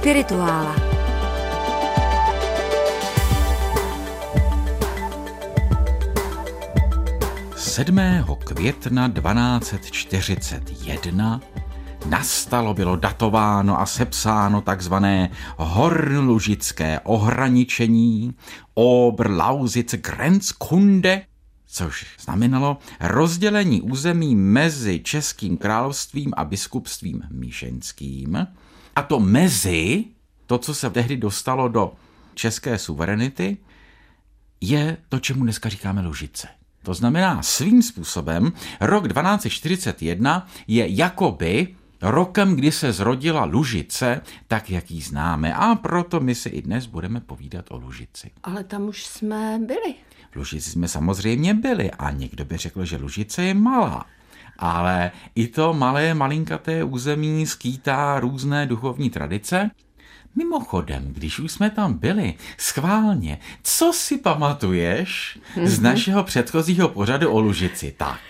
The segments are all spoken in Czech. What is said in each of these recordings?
Spirituála. Sedmého května 1241 nastalo, bylo datováno a sepsáno takzvané hornlužické ohraničení Oberlausitz Grenzkunde, což znamenalo rozdělení území mezi Českým královstvím a biskupstvím Míšeňským. A to mezi, to, co se tehdy dostalo do české suverenity, je to, čemu dneska říkáme Lužice. To znamená, svým způsobem rok 1241 je jakoby rokem, kdy se zrodila Lužice, tak jak ji známe. A proto my si i dnes budeme povídat o Lužici. Ale tam už jsme byli. V Lužici jsme samozřejmě byli a někdo by řekl, že Lužice je malá. Ale i to malé, malinkaté území skýtá různé duchovní tradice. Mimochodem, když už jsme tam byli, schválně, co si pamatuješ z našeho předchozího pořadu o Lužici? Tak.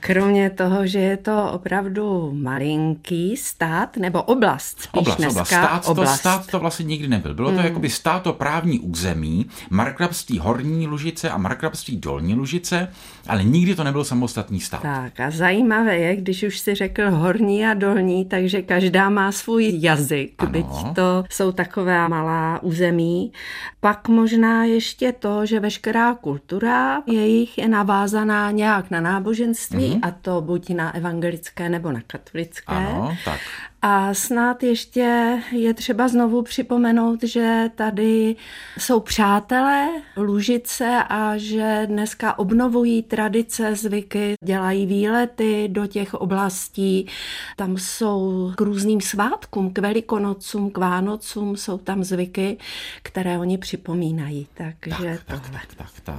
Kromě toho, že je to opravdu malinký stát, nebo oblast, spíš Oblast, dneska. oblast. Stát, to, oblast. stát to vlastně nikdy nebyl. Bylo to Hmm. jakoby státoprávní území, markrabství Horní Lužice a markrabství Dolní Lužice, ale nikdy to nebyl samostatný stát. Tak a zajímavé je, když už si řekl horní a dolní, takže každá má svůj jazyk, Ano. byť to jsou taková malá území. Pak možná ještě to, že veškerá kultura jejich je navázaná nějak na náboženství, a to buď na evangelické nebo na katolické. Ano, tak. A snad ještě je třeba znovu připomenout, že tady jsou přátelé Lužice a že dneska obnovují tradice, zvyky, dělají výlety do těch oblastí. Tam jsou k různým svátkům, k velikonocům, k Vánocům, jsou tam zvyky, které oni připomínají. Takže Tak, tohle. tak, tak, tak.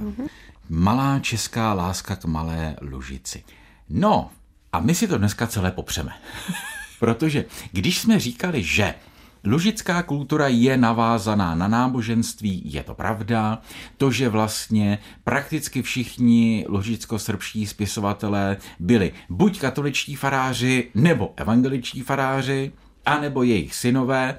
Malá česká láska k malé Lužici. No, a my si to dneska celé popřeme. Protože když jsme říkali, že Lužická kultura je navázaná na náboženství, je to pravda. To, že vlastně prakticky všichni lužicko-srbští spisovatelé byli buď katoličtí faráři, nebo evangeličtí faráři, anebo jejich synové,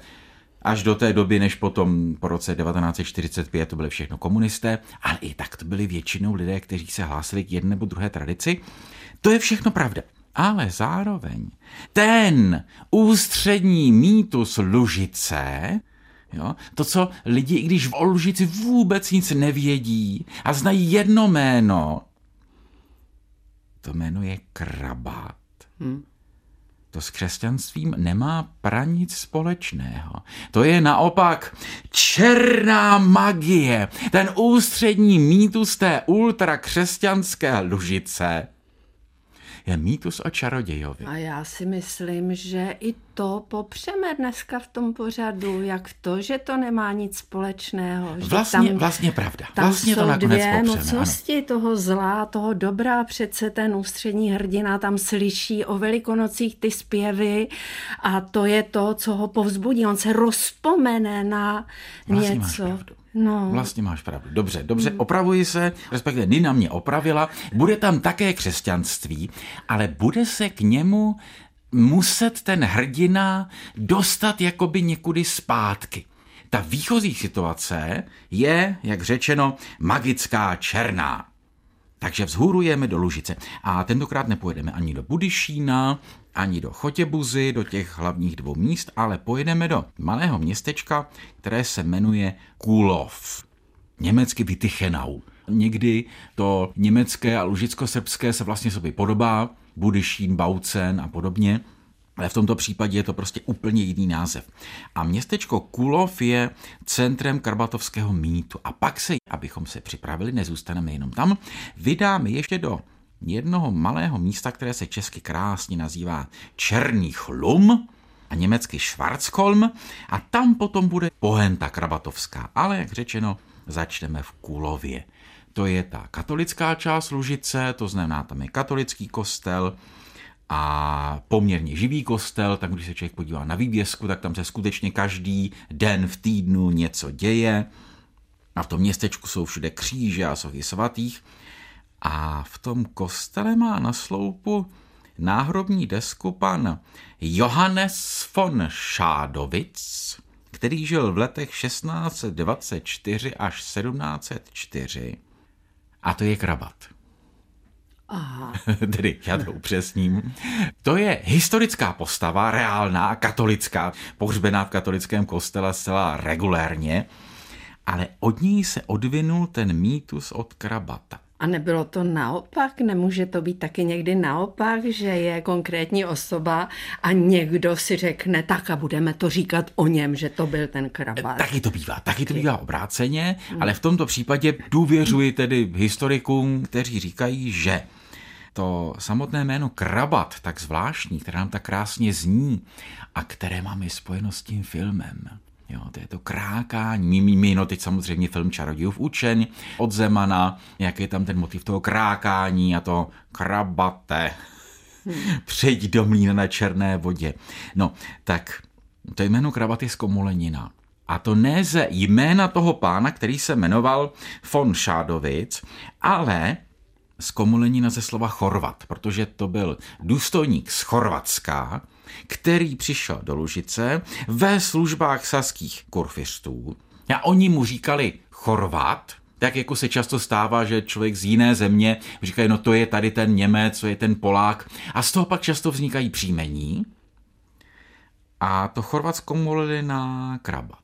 až do té doby, než potom po roce 1945 to byly všechno komunisté, ale i tak to byli většinou lidé, kteří se hlásili k jedné nebo druhé tradici. To je všechno pravda. Ale zároveň ten ústřední mýtus Lužice, jo, to, co lidi, i když o Lužici vůbec nic nevědí a znají jedno jméno, to jméno je Krabát. To s křesťanstvím nemá pranic společného. To je naopak černá magie, ten ústřední mýtus té ultrakřesťanské Lužice je mýtus o čarodějovi. A já si myslím, že i to popřeme dneska v tom pořadu, jak to, že to nemá nic společného. Že Vlastně, tam, vlastně pravda. tam Vlastně jsou to nakonec dvě popřeme. Ano. mocnosti toho zla, toho dobra. Přece ten ústřední hrdina tam slyší o velikonocích ty zpěvy a to je to, co ho povzbudí. On se rozpomene na Vlastně máš něco. pravdu. No, Vlastně máš pravdu. Dobře, dobře, opravuji se, respektive Nina mě opravila. Bude tam také křesťanství, ale bude se k němu muset ten hrdina dostat jakoby někudy zpátky. Ta výchozí situace je, jak řečeno, magická černá. Takže vzhůrujeme do Lužice. A tentokrát nepojedeme ani do Budyšína, ani do Chotěbuzy, do těch hlavních dvou míst, ale pojedeme do malého městečka, které se jmenuje Kulov. Německy Vytychenau. Někdy to německé a lužicko-srbské se vlastně sobě podobá, Budyšín, Baucen a podobně, ale v tomto případě je to prostě úplně jiný název. A městečko Kulov je centrem karbatovského mýtu. A pak se, abychom se připravili, nezůstaneme jenom tam, vydáme ještě do jednoho malého místa, které se česky krásně nazývá Černý chlum a německy Schwarzkolm a tam potom bude pohenta krabatovská. Ale jak řečeno, začneme v Kulově. To je ta katolická část Lužice, to znamená, tam je katolický kostel, a poměrně živý kostel, tam když se člověk podívá na vývězku, tak tam se skutečně každý den v týdnu něco děje. A v tom městečku jsou všude kříže a sochy svatých. A v tom kostele má na sloupu náhrobní desku pan Johannes von Šádovic který žil v letech 1624 až 1704. A to je krabat. Aha. Tedy já to upřesním. To je historická postava, reálná, katolická, pohřbená v katolickém kostele zcela regulérně, ale od ní se odvinul ten mýtus od krabata. A nebylo to naopak? Nemůže to být taky někdy naopak, že je konkrétní osoba a někdo si řekne, tak a budeme to říkat o něm, že to byl ten krabat. Taky to bývá, taky to bývá obráceně, ale v tomto případě důvěřuji tedy historikům, kteří říkají, že to samotné jméno krabat, tak zvláštní, které nám tak krásně zní a které máme spojeno s tím filmem, Jo, to je to krákání, mimo no teď samozřejmě film Čarodějův učeň od Zemana, jaký je tam ten motiv toho krákání a to krabate, hmm. přejď do mlína na černé vodě. No, tak to jméno krabat je z Komolenina. A to ne ze jména toho pána, který se jmenoval von Šádovic, ale z Komolenina ze slova Chorvat, protože to byl důstojník z Chorvatska, který přišel do Lužice ve službách saských kurfistů a oni mu říkali Chorvat, tak jako se často stává, že člověk z jiné země říká, no to je tady ten Němec, to je ten Polák. A z toho pak často vznikají příjmení. A to Chorvatsko molili na Krabat.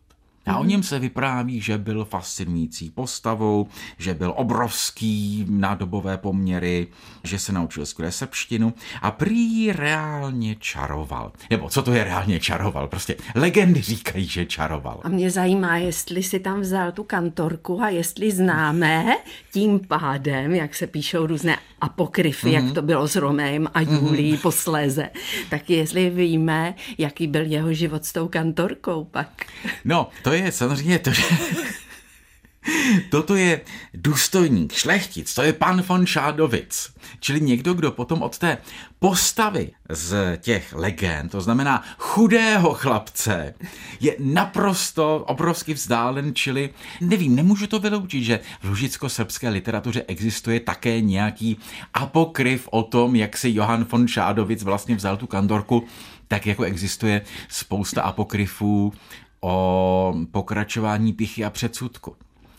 A o něm se vypráví, že byl fascinující postavou, že byl obrovský na dobové poměry, že se naučil skvěle srbštinu a prý reálně čaroval. Nebo co to je reálně čaroval? Prostě legendy říkají, že čaroval. A mě zajímá, jestli si tam vzal tu kantorku a jestli známe tím pádem, jak se píšou různé apokryfy, mm-hmm. jak mhm. to bylo s Romem a Julí mm-hmm. posléze, tak jestli víme, jaký byl jeho život s tou kantorkou pak. No, to je samozřejmě to, že... Toto je důstojník, šlechtic, to je pan von Šádovic, čili někdo, kdo potom od té postavy z těch legend, to znamená chudého chlapce, je naprosto obrovsky vzdálen, čili nevím, nemůžu to vyloučit, že v lužicko-srbské literatuře existuje také nějaký apokryf o tom, jak si Johann von Šádovic vlastně vzal tu kandorku, tak jako existuje spousta apokryfů o pokračování pichy a předsudku.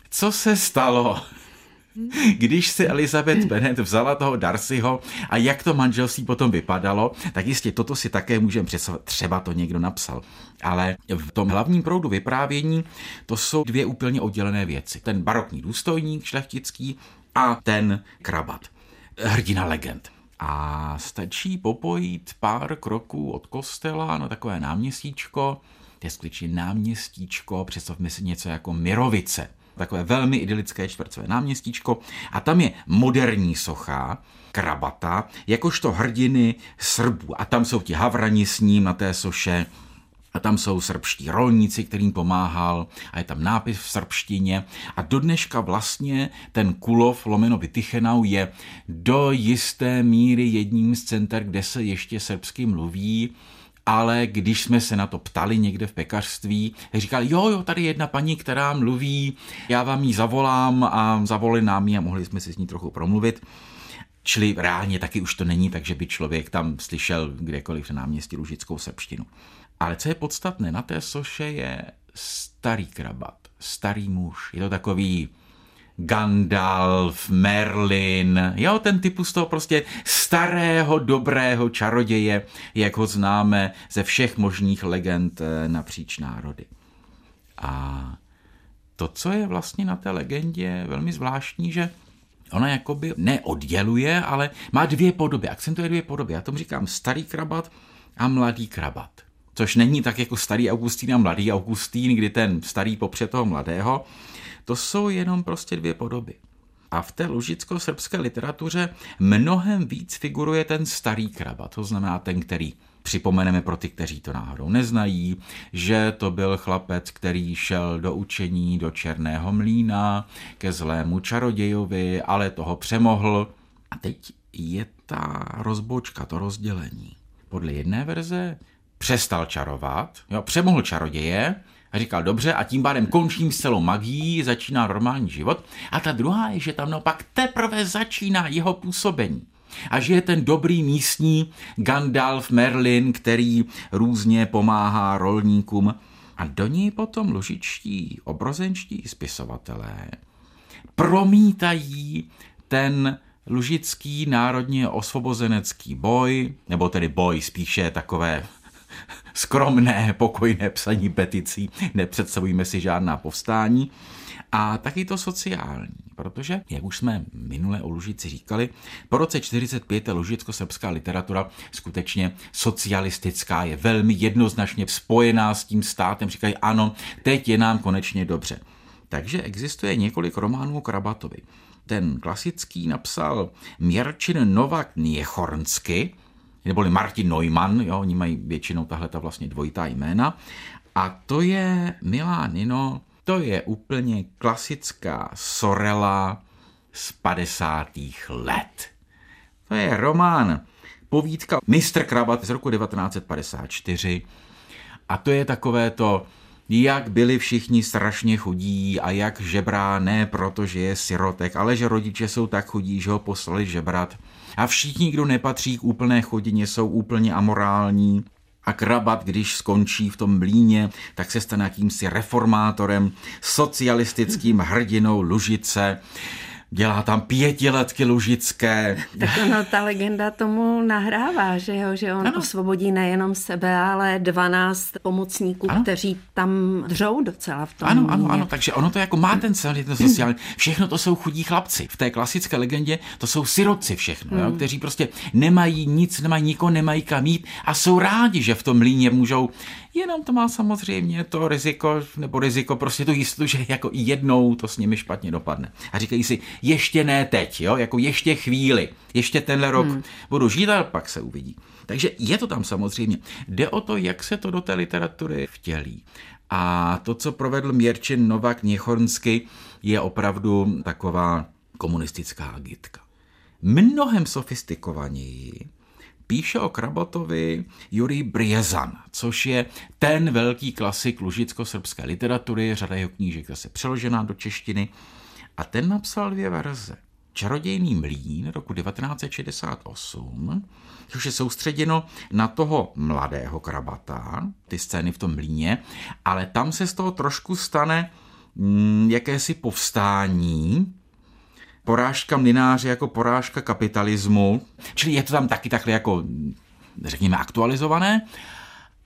Co se stalo? Když si Elizabeth Bennet vzala toho Darcyho a jak to manželství potom vypadalo, tak jistě toto si také můžeme představit. Třeba to někdo napsal. Ale v tom hlavním proudu vyprávění to jsou dvě úplně oddělené věci. Ten barokní důstojník šlechtický a ten krabat. Hrdina legend. A stačí popojít pár kroků od kostela na takové náměstíčko, to je skutečně náměstíčko, představme si něco jako Mirovice, takové velmi idylické čtvrcové náměstíčko. A tam je moderní socha, krabata, jakožto hrdiny Srbů. A tam jsou ti havrani s ním na té soše, a tam jsou srbští rolníci, kterým pomáhal a je tam nápis v srbštině a do dneška vlastně ten Kulov lomeno Vytychenau je do jisté míry jedním z center, kde se ještě srbsky mluví ale když jsme se na to ptali někde v pekařství, říkali, jo, jo, tady je jedna paní, která mluví, já vám ji zavolám a zavolali nám ji a mohli jsme si s ní trochu promluvit. Čili reálně taky už to není tak, že by člověk tam slyšel kdekoliv na náměstí lužickou srbštinu. Ale co je podstatné, na té soše je starý krabat, starý muž. Je to takový Gandalf, Merlin, jo, ten typus toho prostě starého, dobrého čaroděje, jak ho známe ze všech možných legend eh, napříč národy. A to, co je vlastně na té legendě velmi zvláštní, že ona jakoby neodděluje, ale má dvě podoby, akcentuje dvě podoby. Já tomu říkám starý krabat a mladý krabat. Což není tak jako starý Augustín a mladý Augustín, kdy ten starý popře toho mladého, to jsou jenom prostě dvě podoby. A v té lužicko-srbské literatuře mnohem víc figuruje ten starý kraba, to znamená ten, který Připomeneme pro ty, kteří to náhodou neznají, že to byl chlapec, který šel do učení do Černého mlína ke zlému čarodějovi, ale toho přemohl. A teď je ta rozbočka, to rozdělení. Podle jedné verze přestal čarovat, jo, přemohl čaroděje, a říkal, dobře, a tím pádem končím s celou magií, začíná normální život. A ta druhá je, že tam naopak teprve začíná jeho působení. A že je ten dobrý místní Gandalf Merlin, který různě pomáhá rolníkům. A do ní potom lužičtí obrozenčtí spisovatelé promítají ten lužický národně osvobozenecký boj, nebo tedy boj spíše takové skromné, pokojné psaní peticí, nepředstavujeme si žádná povstání, a taky to sociální, protože, jak už jsme minule o Lužici říkali, po roce 45 je lužicko-srbská literatura skutečně socialistická, je velmi jednoznačně spojená s tím státem, říkají ano, teď je nám konečně dobře. Takže existuje několik románů Krabatovi. Ten klasický napsal Měrčin Novak Něchornsky, neboli Martin Neumann, jo, oni mají většinou tahle ta vlastně dvojitá jména. A to je, milá Nino, to je úplně klasická Sorela z 50. let. To je román, povídka Mistr Krabat z roku 1954 a to je takové to, jak byli všichni strašně chudí a jak žebrá ne proto, že je sirotek, ale že rodiče jsou tak chudí, že ho poslali žebrat. A všichni, kdo nepatří k úplné chodině, jsou úplně amorální. A Krabat, když skončí v tom mlíně, tak se stane jakýmsi reformátorem, socialistickým hrdinou Lužice dělá tam pětiletky lužické. Tak ono, ta legenda tomu nahrává, že, jo? že on ano. osvobodí nejenom sebe, ale 12 pomocníků, ano. kteří tam dřou docela v tom. Ano, ano, ano, takže ono to jako má ten celý ten sociální, všechno to jsou chudí chlapci. V té klasické legendě to jsou siroci všechno, hmm. jo? kteří prostě nemají nic, nemají nikoho, nemají kam jít a jsou rádi, že v tom líně můžou Jenom to má samozřejmě to riziko, nebo riziko prostě tu jistotu, že jako jednou to s nimi špatně dopadne. A říkají si, ještě ne teď, jo, jako ještě chvíli, ještě tenhle rok hmm. budu žít a pak se uvidí. Takže je to tam samozřejmě. Jde o to, jak se to do té literatury vtělí. A to, co provedl Měrčin Novak Něchornsky, je opravdu taková komunistická agitka. Mnohem sofistikovaněji píše o Krabatovi Jurij Briezan, což je ten velký klasik lužicko-srbské literatury, řada jeho knížek zase přeložená do češtiny. A ten napsal dvě verze. Čarodějný mlín roku 1968, což je soustředěno na toho mladého krabata, ty scény v tom mlíně, ale tam se z toho trošku stane mm, jakési povstání, porážka mlináře jako porážka kapitalismu, čili je to tam taky takhle jako, řekněme, aktualizované,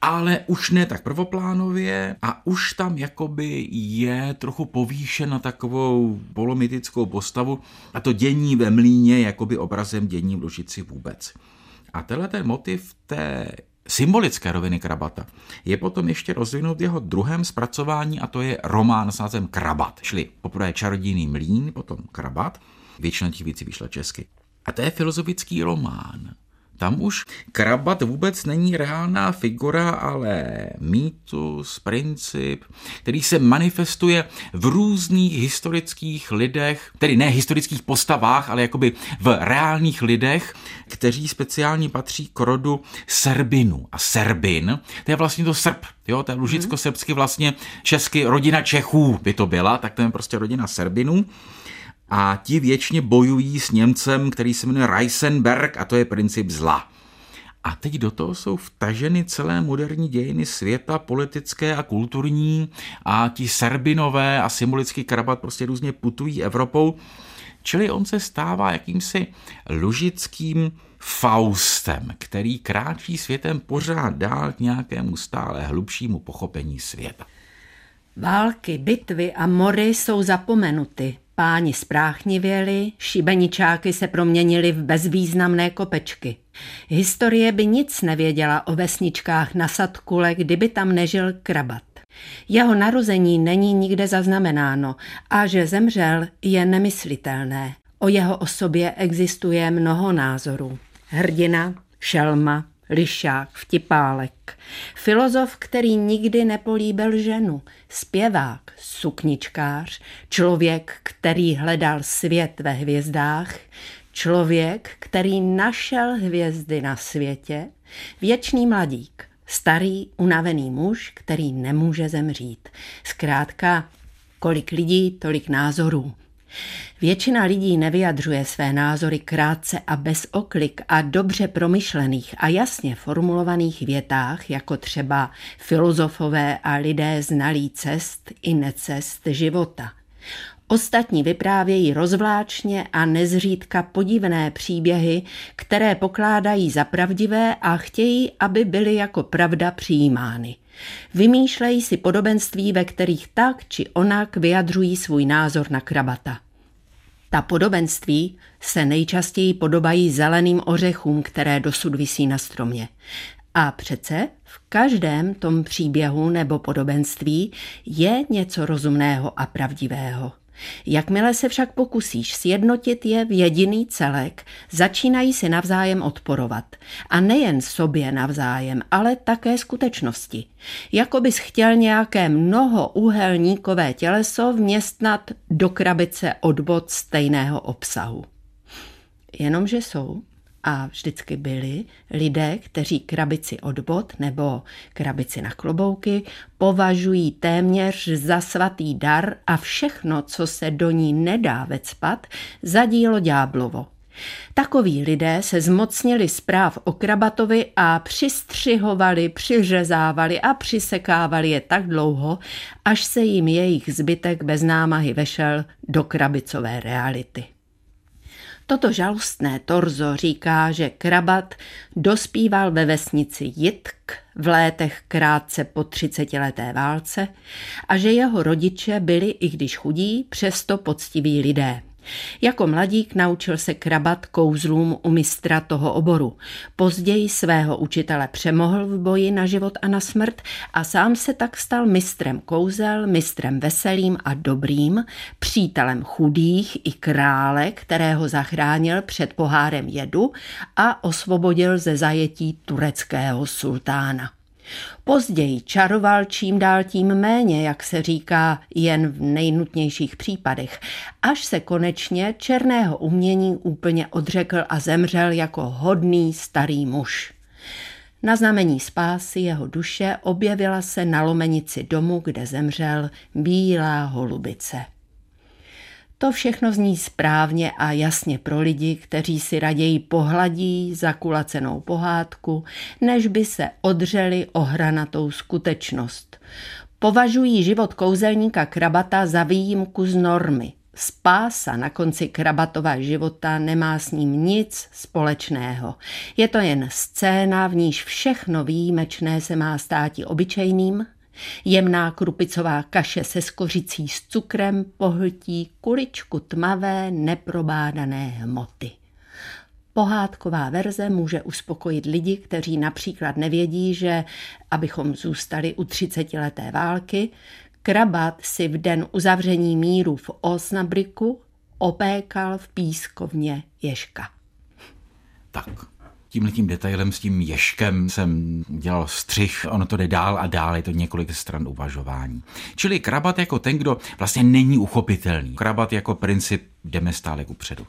ale už ne tak prvoplánově a už tam jakoby je trochu povýšen na takovou polomytickou postavu a to dění ve mlíně jakoby obrazem dění v Lužici vůbec. A tenhle ten motiv té symbolické roviny Krabata je potom ještě rozvinut v jeho druhém zpracování a to je román s názvem Krabat, čili poprvé čarodějný mlín, potom Krabat. Většina těch věcí vyšla česky. A to je filozofický román. Tam už Krabat vůbec není reálná figura, ale mýtus, princip, který se manifestuje v různých historických lidech, tedy ne historických postavách, ale jakoby v reálných lidech, kteří speciálně patří k rodu Serbinu. A Serbin, to je vlastně to Srb, jo, to je lužicko-srbsky vlastně česky rodina Čechů by to byla, tak to je prostě rodina Serbinů a ti věčně bojují s Němcem, který se jmenuje Reisenberg a to je princip zla. A teď do toho jsou vtaženy celé moderní dějiny světa, politické a kulturní a ti Serbinové a symbolický krabat prostě různě putují Evropou. Čili on se stává jakýmsi lužickým Faustem, který kráčí světem pořád dál k nějakému stále hlubšímu pochopení světa. Války, bitvy a mory jsou zapomenuty. Páni spráchnivěli, šibeničáky se proměnili v bezvýznamné kopečky. Historie by nic nevěděla o vesničkách na Sadkule, kdyby tam nežil krabat. Jeho narození není nikde zaznamenáno a že zemřel je nemyslitelné. O jeho osobě existuje mnoho názorů. Hrdina, šelma, lišák, vtipálek. Filozof, který nikdy nepolíbil ženu, zpěvák, sukničkář, člověk, který hledal svět ve hvězdách, člověk, který našel hvězdy na světě, věčný mladík, starý, unavený muž, který nemůže zemřít. Zkrátka, kolik lidí, tolik názorů. Většina lidí nevyjadřuje své názory krátce a bez oklik a dobře promyšlených a jasně formulovaných větách, jako třeba filozofové a lidé znalí cest i necest života. Ostatní vyprávějí rozvláčně a nezřídka podivné příběhy, které pokládají za pravdivé a chtějí, aby byly jako pravda přijímány. Vymýšlejí si podobenství, ve kterých tak či onak vyjadřují svůj názor na krabata. Ta podobenství se nejčastěji podobají zeleným ořechům, které dosud visí na stromě. A přece v každém tom příběhu nebo podobenství je něco rozumného a pravdivého. Jakmile se však pokusíš sjednotit je v jediný celek, začínají si navzájem odporovat. A nejen sobě navzájem, ale také skutečnosti. Jako bys chtěl nějaké mnohoúhelníkové těleso vměstnat do krabice odbod stejného obsahu. Jenomže jsou a vždycky byli lidé, kteří krabici od bod nebo krabici na klobouky považují téměř za svatý dar a všechno, co se do ní nedá vecpat, za dílo ďáblovo. Takoví lidé se zmocnili zpráv o krabatovi a přistřihovali, přiřezávali a přisekávali je tak dlouho, až se jim jejich zbytek bez námahy vešel do krabicové reality. Toto žalostné torzo říká, že Krabat dospíval ve vesnici Jitk v létech krátce po třicetileté válce a že jeho rodiče byli, i když chudí, přesto poctiví lidé. Jako mladík naučil se krabat kouzlům u mistra toho oboru. Později svého učitele přemohl v boji na život a na smrt a sám se tak stal mistrem kouzel, mistrem veselým a dobrým, přítelem chudých i krále, kterého zachránil před pohárem jedu a osvobodil ze zajetí tureckého sultána. Později čaroval čím dál tím méně, jak se říká, jen v nejnutnějších případech, až se konečně černého umění úplně odřekl a zemřel jako hodný starý muž. Na znamení spásy jeho duše objevila se na lomenici domu, kde zemřel bílá holubice. To všechno zní správně a jasně pro lidi, kteří si raději pohladí zakulacenou pohádku, než by se odřeli o hranatou skutečnost. Považují život kouzelníka Krabata za výjimku z normy. Spása na konci Krabatova života nemá s ním nic společného. Je to jen scéna, v níž všechno výjimečné se má státi obyčejným Jemná krupicová kaše se skořicí s cukrem pohltí kuličku tmavé, neprobádané hmoty. Pohádková verze může uspokojit lidi, kteří například nevědí, že, abychom zůstali u třicetileté války, Krabat si v den uzavření míru v Osnabriku opékal v pískovně Ježka. Tak, tímhletím detailem s tím ješkem jsem dělal střih, ono to jde dál a dál, je to několik stran uvažování. Čili krabat jako ten, kdo vlastně není uchopitelný. Krabat jako princip jdeme stále kupředu.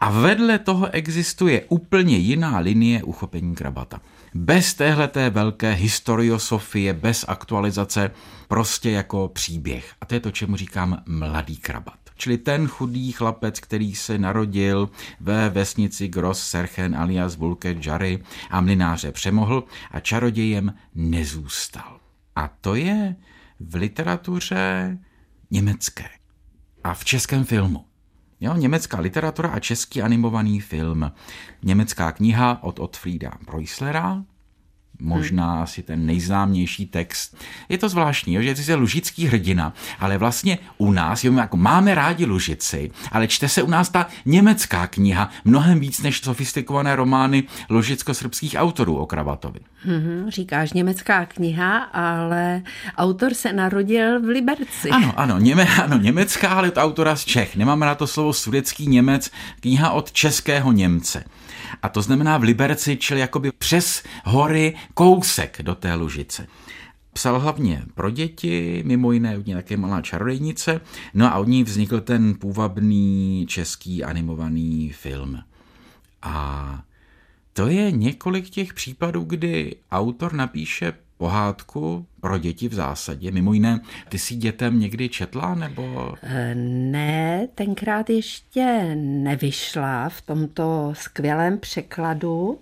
A vedle toho existuje úplně jiná linie uchopení krabata. Bez téhleté velké historiosofie, bez aktualizace, prostě jako příběh. A to je to, čemu říkám mladý krabat. Čili ten chudý chlapec, který se narodil ve vesnici Gross Serchen alias Vulke Jary a mlináře přemohl a čarodějem nezůstal. A to je v literatuře německé a v českém filmu. Jo, německá literatura a český animovaný film. Německá kniha od Otfrieda Preuslera, možná hmm. asi ten nejznámější text. Je to zvláštní, že je lužický hrdina, ale vlastně u nás, jo, jako máme rádi Lužici, ale čte se u nás ta německá kniha mnohem víc než sofistikované romány ložicko-srbských autorů o Kravatovi. Hmm, říkáš německá kniha, ale autor se narodil v Liberci. Ano, ano, něme, ano německá, ale to autora z Čech. Nemáme na to slovo sudecký Němec, kniha od českého Němce. A to znamená v Liberci, čili jakoby přes hory kousek do té Lužice. Psal hlavně pro děti, mimo jiné od ní také malá čarodejnice, no a od ní vznikl ten půvabný český animovaný film. A to je několik těch případů, kdy autor napíše pohádku pro děti v zásadě. Mimo jiné, ty si dětem někdy četla, nebo? Eh, ne, tenkrát ještě nevyšla v tomto skvělém překladu,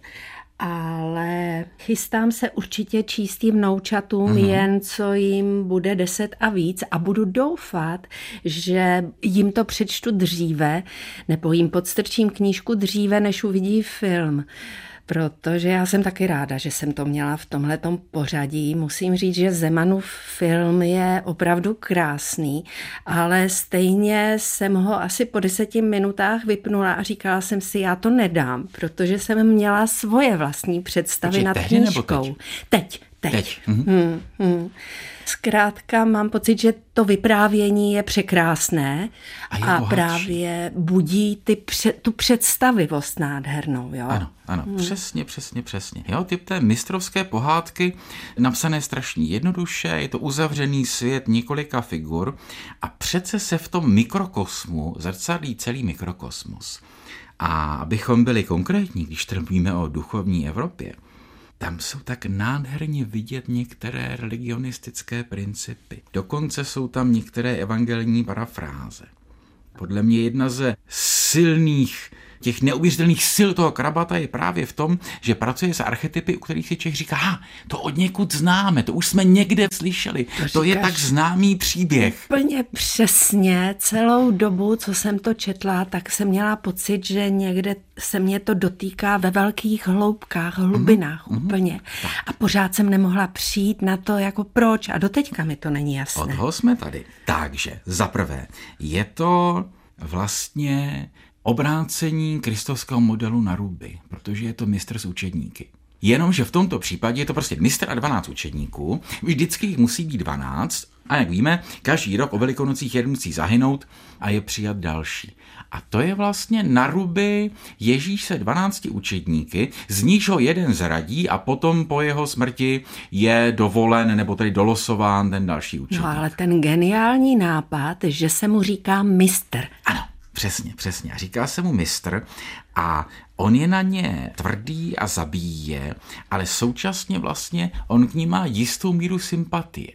ale chystám se určitě číst jim vnoučatům mm-hmm. jen co jim bude deset a víc a budu doufat, že jim to přečtu dříve nebo jim podstrčím knížku dříve, než uvidí film protože já jsem taky ráda, že jsem to měla v tomhletom pořadí. Musím říct, že Zemanův film je opravdu krásný, ale stejně jsem ho asi po deseti minutách vypnula a říkala jsem si, já to nedám, protože jsem měla svoje vlastní představy Počkej, nad knížkou. Teď? Teď. Teď. Mhm. Hmm, hmm. Zkrátka mám pocit, že to vyprávění je překrásné A je a bohatší. právě budí ty pře- tu představivost nádhernou. Jo? Ano, ano, hmm. přesně, přesně, přesně. Jo, typ té mistrovské pohádky, napsané strašně jednoduše, je to uzavřený svět několika figur a přece se v tom mikrokosmu zrcadlí celý mikrokosmos. A abychom byli konkrétní, když mluvíme o duchovní Evropě, tam jsou tak nádherně vidět některé religionistické principy. Dokonce jsou tam některé evangelní parafráze. Podle mě jedna ze silných těch neuvěřitelných sil toho krabata je právě v tom, že pracuje s archetypy, u kterých si Čech říká, ha, to od někud známe, to už jsme někde slyšeli, to, to je tak známý příběh. Úplně přesně celou dobu, co jsem to četla, tak jsem měla pocit, že někde se mě to dotýká ve velkých hloubkách, hlubinách mm-hmm. úplně. A pořád jsem nemohla přijít na to, jako proč. A doteďka mi to není jasné. Od toho jsme tady. Takže, za prvé, je to vlastně obrácení kristovského modelu na ruby, protože je to mistr z učedníky. Jenomže v tomto případě je to prostě mistr a 12 učedníků, vždycky jich musí být 12 a jak víme, každý rok o velikonocích jeden musí zahynout a je přijat další. A to je vlastně na ruby Ježíš se 12 učedníky, z níž ho jeden zradí a potom po jeho smrti je dovolen nebo tedy dolosován ten další učedník. No ale ten geniální nápad, že se mu říká mistr. Ano, Přesně, přesně. A říká se mu mistr a on je na ně tvrdý a zabíje, ale současně vlastně on k ní má jistou míru sympatie.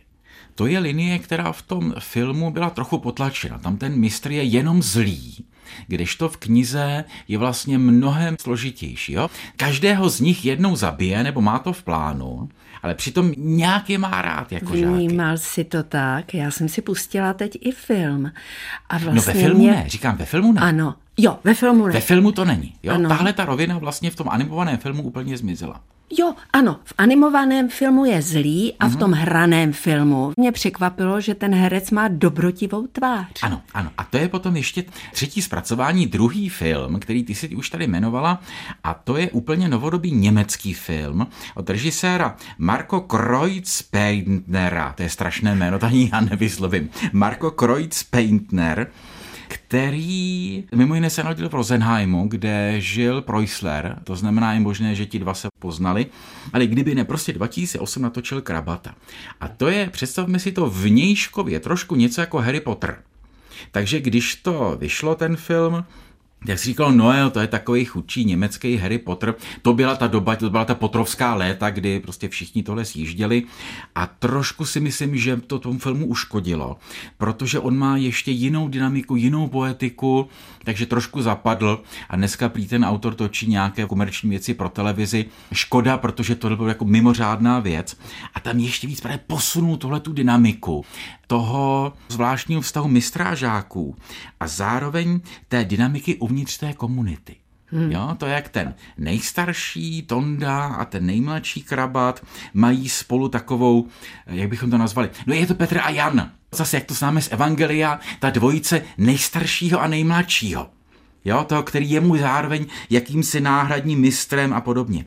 To je linie, která v tom filmu byla trochu potlačena. Tam ten mistr je jenom zlý, kdežto v knize je vlastně mnohem složitější. Jo? Každého z nich jednou zabije, nebo má to v plánu, ale přitom nějak je má rád jako Vnímal žáky. si to tak, já jsem si pustila teď i film. A vlastně no ve filmu mě... ne, říkám ve filmu ne. Ano, jo, ve filmu ne. Ve filmu to není. Jo? Ano. Tahle ta rovina vlastně v tom animovaném filmu úplně zmizela. Jo, ano, v animovaném filmu je zlý a v tom hraném filmu mě překvapilo, že ten herec má dobrotivou tvář. Ano, ano. A to je potom ještě třetí zpracování, druhý film, který ty si už tady jmenovala, a to je úplně novodobý německý film od režiséra Marco Kreuzpaintnera. To je strašné jméno, to ani já nevyslovím. Marco Kreuzpaintner, který mimo jiné se narodil v Rosenheimu, kde žil Preussler, to znamená je možné, že ti dva se poznali, ale kdyby ne, prostě 2008 natočil Krabata. A to je, představme si to vnějškově, trošku něco jako Harry Potter. Takže když to vyšlo, ten film, jak jsi říkal Noel, to je takový chudší německý Harry Potter. To byla ta doba, to byla ta potrovská léta, kdy prostě všichni tohle sjížděli a trošku si myslím, že to tomu filmu uškodilo, protože on má ještě jinou dynamiku, jinou poetiku, takže trošku zapadl a dneska prý ten autor točí nějaké komerční věci pro televizi. Škoda, protože to bylo jako mimořádná věc a tam ještě víc právě posunul tohle tu dynamiku toho zvláštního vztahu mistrážáků a zároveň té dynamiky uvnitř té komunity. Hmm. Jo, to je jak ten nejstarší Tonda a ten nejmladší krabat mají spolu takovou, jak bychom to nazvali, no je to Petr a Jan. Zase jak to známe z Evangelia, ta dvojice nejstaršího a nejmladšího. Jo, toho, který je mu zároveň jakýmsi náhradním mistrem a podobně.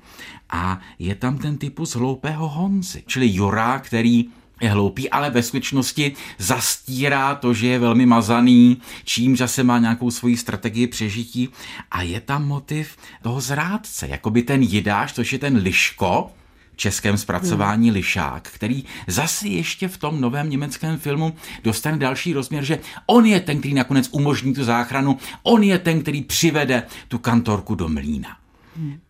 A je tam ten typus hloupého Honzy, čili Jura, který je hloupý, ale ve skutečnosti zastírá to, že je velmi mazaný, čím zase má nějakou svoji strategii přežití a je tam motiv toho zrádce, jako by ten jidáš, což je ten liško, v českém zpracování hmm. lišák, který zase ještě v tom novém německém filmu dostane další rozměr, že on je ten, který nakonec umožní tu záchranu, on je ten, který přivede tu kantorku do mlína.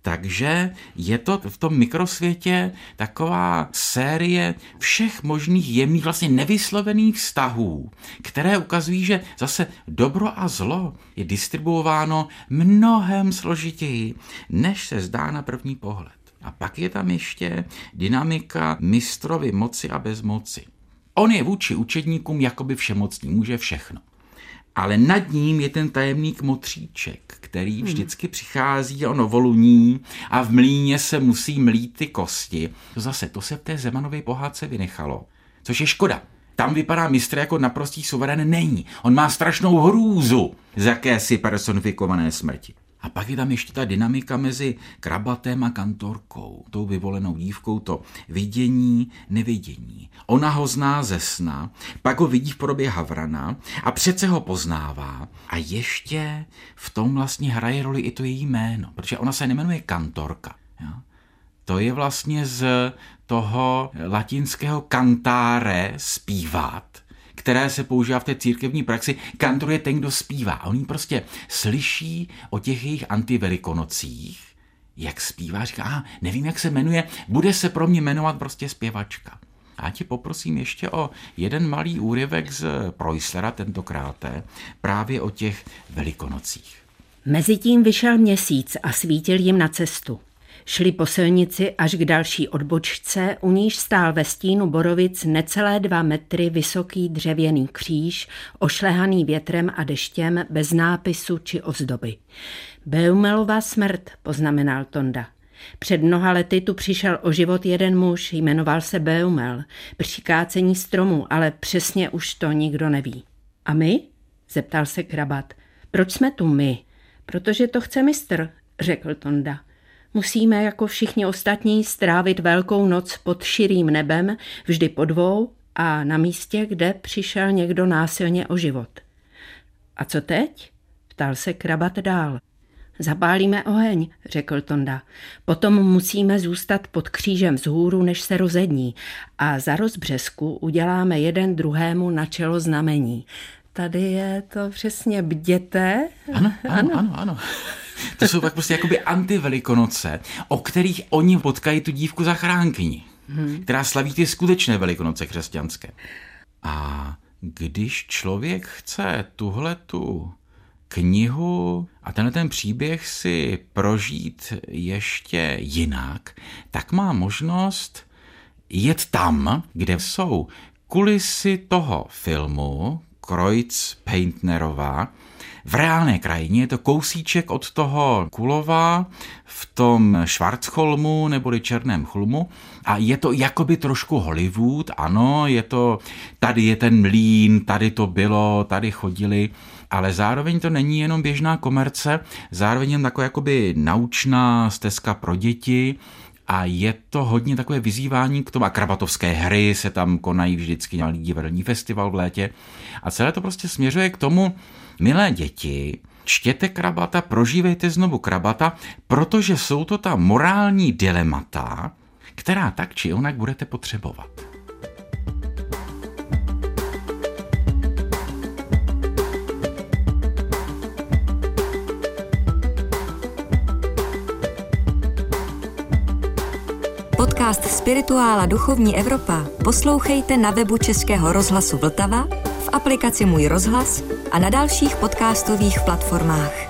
Takže je to v tom mikrosvětě taková série všech možných jemných, vlastně nevyslovených vztahů, které ukazují, že zase dobro a zlo je distribuováno mnohem složitěji, než se zdá na první pohled. A pak je tam ještě dynamika mistrovy moci a bezmoci. On je vůči učedníkům jakoby všemocný, může všechno ale nad ním je ten tajemník motříček, který hmm. vždycky přichází, ono voluní a v mlíně se musí mlít ty kosti. To zase, to se v té Zemanové pohádce vynechalo, což je škoda. Tam vypadá mistr jako naprostý suverén, není. On má strašnou hrůzu z jakési personifikované smrti. A pak je tam ještě ta dynamika mezi krabatem a kantorkou, tou vyvolenou dívkou, to vidění, nevidění. Ona ho zná ze sna, pak ho vidí v podobě Havrana a přece ho poznává. A ještě v tom vlastně hraje roli i to její jméno, protože ona se nemenuje kantorka. Jo? To je vlastně z toho latinského cantare, zpívat, které se používá v té církevní praxi, kantor je ten, kdo zpívá. A on prostě slyší o těch jejich antivelikonocích, jak zpívá, říká, aha, nevím, jak se jmenuje, bude se pro mě jmenovat prostě zpěvačka. A ti poprosím ještě o jeden malý úryvek z Preuslera tentokrát, právě o těch velikonocích. Mezitím vyšel měsíc a svítil jim na cestu. Šli po silnici až k další odbočce, u níž stál ve stínu Borovic necelé dva metry vysoký dřevěný kříž, ošlehaný větrem a deštěm, bez nápisu či ozdoby. Beumelová smrt, poznamenal Tonda. Před mnoha lety tu přišel o život jeden muž, jmenoval se Beumel, při kácení stromu, ale přesně už to nikdo neví. A my? zeptal se Krabat. Proč jsme tu my? Protože to chce mistr, řekl Tonda. Musíme jako všichni ostatní strávit velkou noc pod širým nebem, vždy po dvou a na místě, kde přišel někdo násilně o život. A co teď? Ptal se krabat dál. Zapálíme oheň, řekl Tonda. Potom musíme zůstat pod křížem vzhůru, než se rozední a za rozbřesku uděláme jeden druhému na čelo znamení. Tady je to přesně bděte. Ano, ano, ano, ano. ano. To jsou tak prostě jakoby antivelikonoce, o kterých oni potkají tu dívku zachránkyni, hmm. která slaví ty skutečné velikonoce křesťanské. A když člověk chce tuhle tu knihu a tenhle ten příběh si prožít ještě jinak, tak má možnost jet tam, kde jsou kulisy toho filmu Kreuz Paintnerova, v reálné krajině. Je to kousíček od toho Kulova v tom Schwarzholmu neboli Černém chlmu a je to jakoby trošku Hollywood, ano, je to, tady je ten mlín, tady to bylo, tady chodili, ale zároveň to není jenom běžná komerce, zároveň jen taková jakoby naučná stezka pro děti, a je to hodně takové vyzývání k tomu. A krabatovské hry se tam konají vždycky na divadelní festival v létě. A celé to prostě směřuje k tomu, milé děti, čtěte krabata, prožívejte znovu krabata, protože jsou to ta morální dilemata, která tak či onak budete potřebovat. Podcast Spirituála Duchovní Evropa poslouchejte na webu Českého rozhlasu Vltava, v aplikaci Můj rozhlas a na dalších podcastových platformách.